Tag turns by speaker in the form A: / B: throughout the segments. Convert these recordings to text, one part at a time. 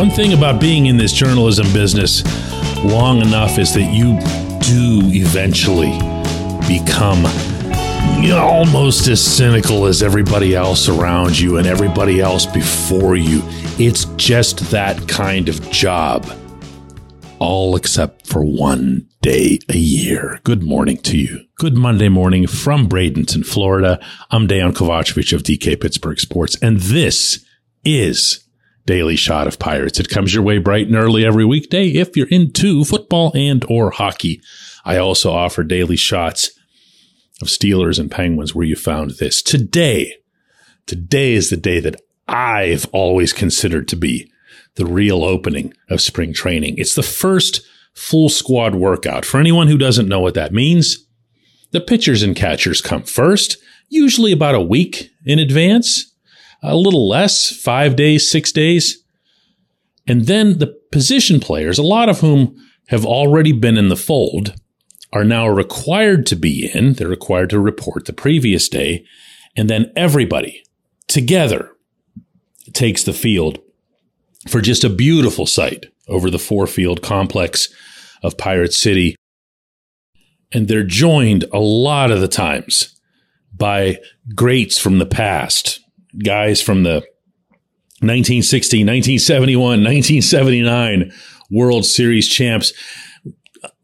A: One thing about being in this journalism business long enough is that you do eventually become almost as cynical as everybody else around you and everybody else before you. It's just that kind of job. All except for one day a year. Good morning to you. Good Monday morning from Bradenton, Florida. I'm Dejan Kovacevic of DK Pittsburgh Sports, and this is Daily Shot of Pirates. It comes your way bright and early every weekday if you're into football and or hockey. I also offer daily shots of Steelers and Penguins where you found this. Today, today is the day that I've always considered to be the real opening of spring training. It's the first full squad workout. For anyone who doesn't know what that means, the pitchers and catchers come first, usually about a week in advance, a little less, five days, six days. And then the position players, a lot of whom have already been in the fold, are now required to be in. They're required to report the previous day. And then everybody together takes the field for just a beautiful sight over the four field complex of Pirate City. And they're joined a lot of the times by greats from the past, guys from the 1960, 1971, 1979 World Series champs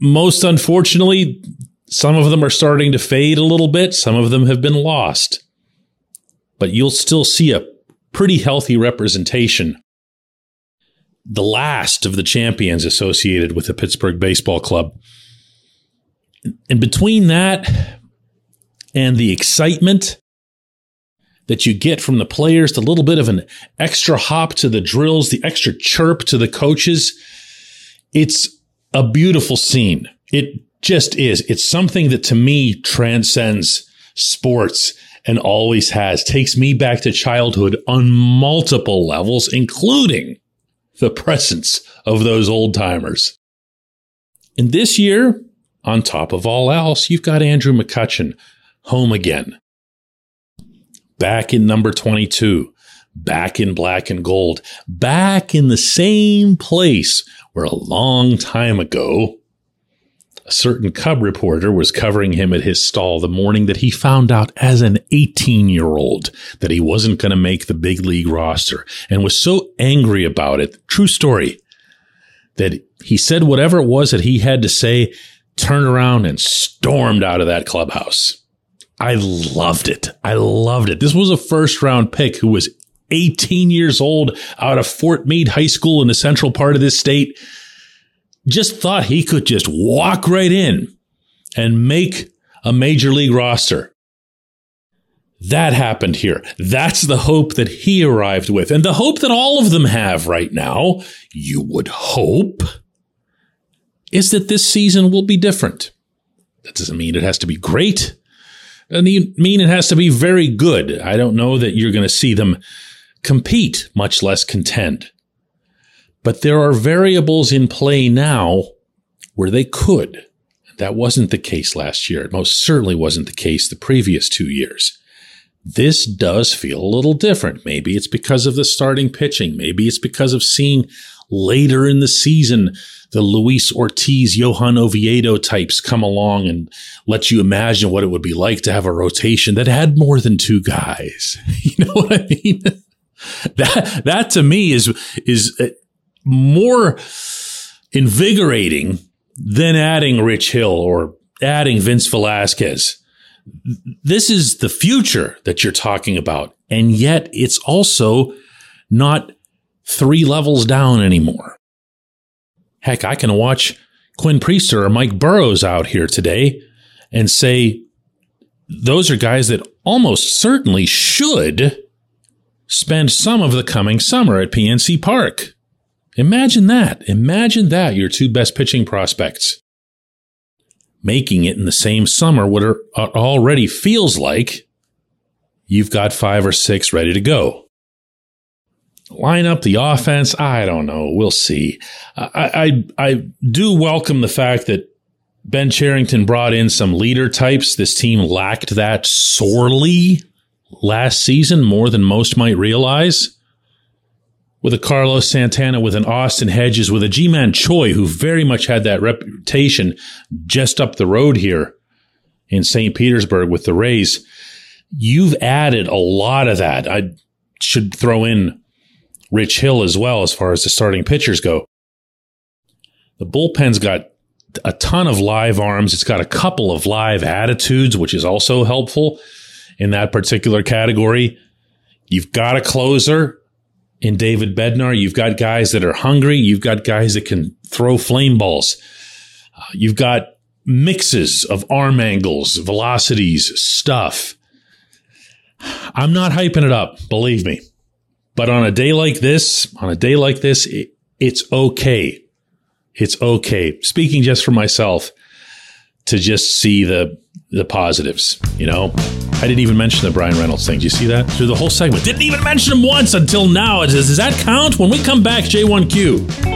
A: most unfortunately, some of them are starting to fade a little bit. Some of them have been lost. But you'll still see a pretty healthy representation. The last of the champions associated with the Pittsburgh Baseball Club. And between that and the excitement that you get from the players, the little bit of an extra hop to the drills, the extra chirp to the coaches, it's a beautiful scene. It just is. It's something that to me transcends sports and always has. Takes me back to childhood on multiple levels, including the presence of those old timers. And this year, on top of all else, you've got Andrew McCutchen home again. Back in number 22, back in black and gold, back in the same place where a long time ago, a certain Cub reporter was covering him at his stall the morning that he found out as an 18 year old that he wasn't going to make the big league roster and was so angry about it. True story that he said whatever it was that he had to say, turned around and stormed out of that clubhouse. I loved it. I loved it. This was a first round pick who was 18 years old out of Fort Meade High School in the central part of this state, just thought he could just walk right in and make a major league roster. That happened here. That's the hope that he arrived with. And the hope that all of them have right now, you would hope, is that this season will be different. That doesn't mean it has to be great. Doesn't mean it has to be very good. I don't know that you're going to see them compete, much less contend. But there are variables in play now where they could. That wasn't the case last year. It most certainly wasn't the case the previous two years. This does feel a little different. Maybe it's because of the starting pitching. Maybe it's because of seeing later in the season the Luis Ortiz, Johan Oviedo types come along and let you imagine what it would be like to have a rotation that had more than two guys. You know what I mean? that that to me is is uh, more invigorating than adding Rich Hill or adding Vince Velasquez. This is the future that you're talking about. And yet it's also not three levels down anymore. Heck, I can watch Quinn Priester or Mike Burrows out here today and say those are guys that almost certainly should spend some of the coming summer at PNC Park. Imagine that. Imagine that, your two best pitching prospects. Making it in the same summer, what it already feels like you've got five or six ready to go. Line up the offense. I don't know. We'll see. I, I, I do welcome the fact that Ben Cherington brought in some leader types. This team lacked that sorely last season more than most might realize. With a Carlos Santana, with an Austin Hedges, with a Ji-Man Choi, who very much had that reputation just up the road here in St. Petersburg with the Rays. You've added a lot of that. I should throw in Rich Hill as well as far as the starting pitchers go. The bullpen's got a ton of live arms. It's got a couple of live attitudes, which is also helpful in that particular category. You've got a closer in David Bednar. You've got guys that are hungry. You've got guys that can throw flame balls. Uh, you've got mixes of arm angles, velocities, stuff. I'm not hyping it up, believe me. But on a day like this, on a day like this, it, it's okay. It's okay. Speaking just for myself to just see the the positives, you know? I didn't even mention the Bryan Reynolds thing. Do you see that? Through the whole segment. Didn't even mention him once until now. Does, does that count? When we come back, J1Q.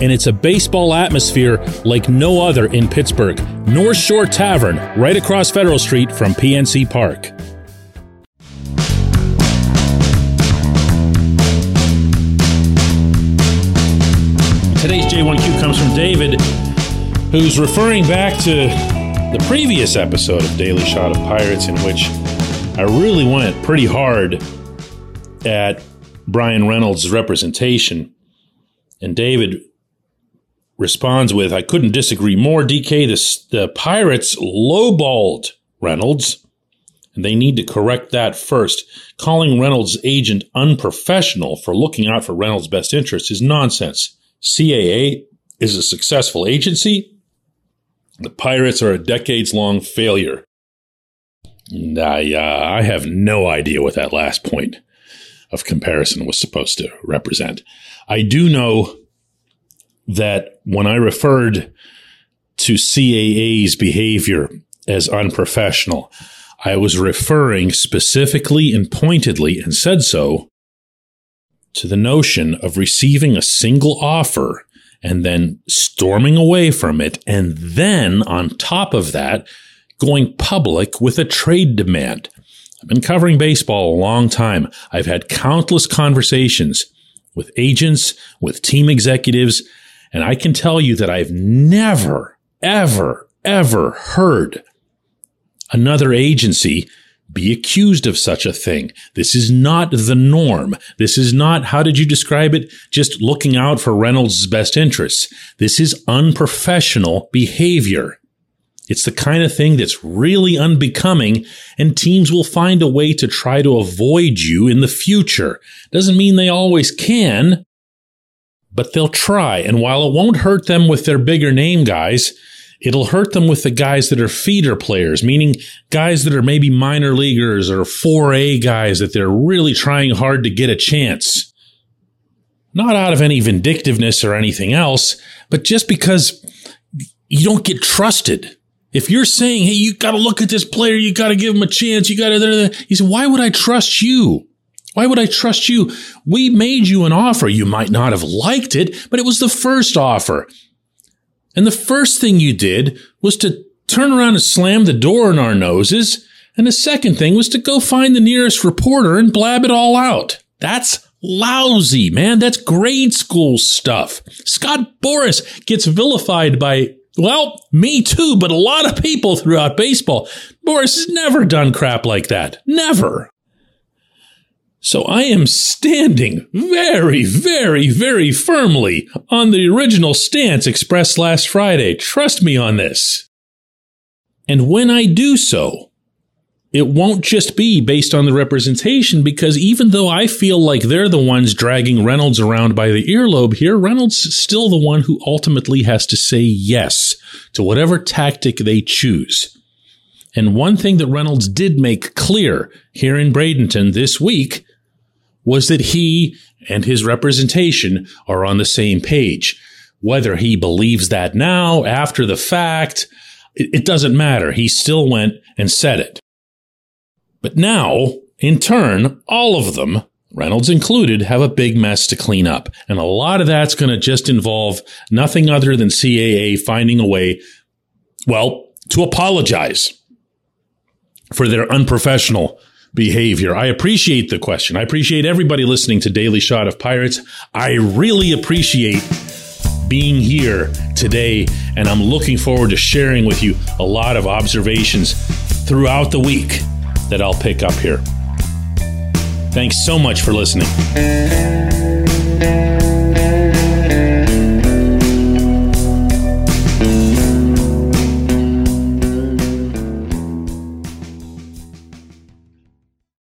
A: and it's a baseball atmosphere like no other in Pittsburgh. North Shore Tavern, right across Federal Street from PNC Park. Today's J1Q comes from David, who's referring back to the previous episode of Daily Shot of Pirates, in which I really went pretty hard at Bryan Reynolds' representation. And David responds with, I couldn't disagree more. DK, the, the Pirates lowballed Reynolds, and they need to correct that first. Calling Reynolds' agent unprofessional for looking out for Reynolds' best interests is nonsense. CAA is a successful agency. The Pirates are a decades long failure. And I, uh, I have no idea what that last point of comparison was supposed to represent. I do know that when I referred to CAA's behavior as unprofessional, I was referring specifically and pointedly and said so to the notion of receiving a single offer and then storming away from it. And then on top of that, going public with a trade demand. I've been covering baseball a long time. I've had countless conversations with agents, with team executives, and I can tell you that I've never, ever, ever heard another agency be accused of such a thing. This is not the norm. This is not, how did you describe it? Just looking out for Reynolds' best interests. This is unprofessional behavior. It's the kind of thing that's really unbecoming, and teams will find a way to try to avoid you in the future. Doesn't mean they always can, but they'll try. And while it won't hurt them with their bigger name guys, it'll hurt them with the guys that are feeder players, meaning guys that are maybe minor leaguers or 4A guys that they're really trying hard to get a chance. Not out of any vindictiveness or anything else, but just because you don't get trusted. If you're saying, hey, you got to look at this player, you got to give him a chance, you got to, he said, why would I trust you? Why would I trust you? We made you an offer. You might not have liked it, but it was the first offer. And the first thing you did was to turn around and slam the door in our noses. And the second thing was to go find the nearest reporter and blab it all out. That's lousy, man. That's grade school stuff. Scott Boras gets vilified by well, me too, but a lot of people throughout baseball. Boras has never done crap like that. Never. So I am standing very, very, very firmly on the original stance expressed last Friday. Trust me on this. And when I do so, it won't just be based on the representation because even though I feel like they're the ones dragging Reynolds around by the earlobe here, Reynolds is still the one who ultimately has to say yes to whatever tactic they choose. And one thing that Reynolds did make clear here in Bradenton this week was that he and his representation are on the same page. Whether he believes that now, after the fact, it, it doesn't matter. He still went and said it. But now, in turn, all of them, Reynolds included, have a big mess to clean up. And a lot of that's going to just involve nothing other than CAA finding a way, well, to apologize for their unprofessional behavior. I appreciate the question. I appreciate everybody listening to Daily Shot of Pirates. I really appreciate being here today, and I'm looking forward to sharing with you a lot of observations throughout the week that I'll pick up here. Thanks so much for listening.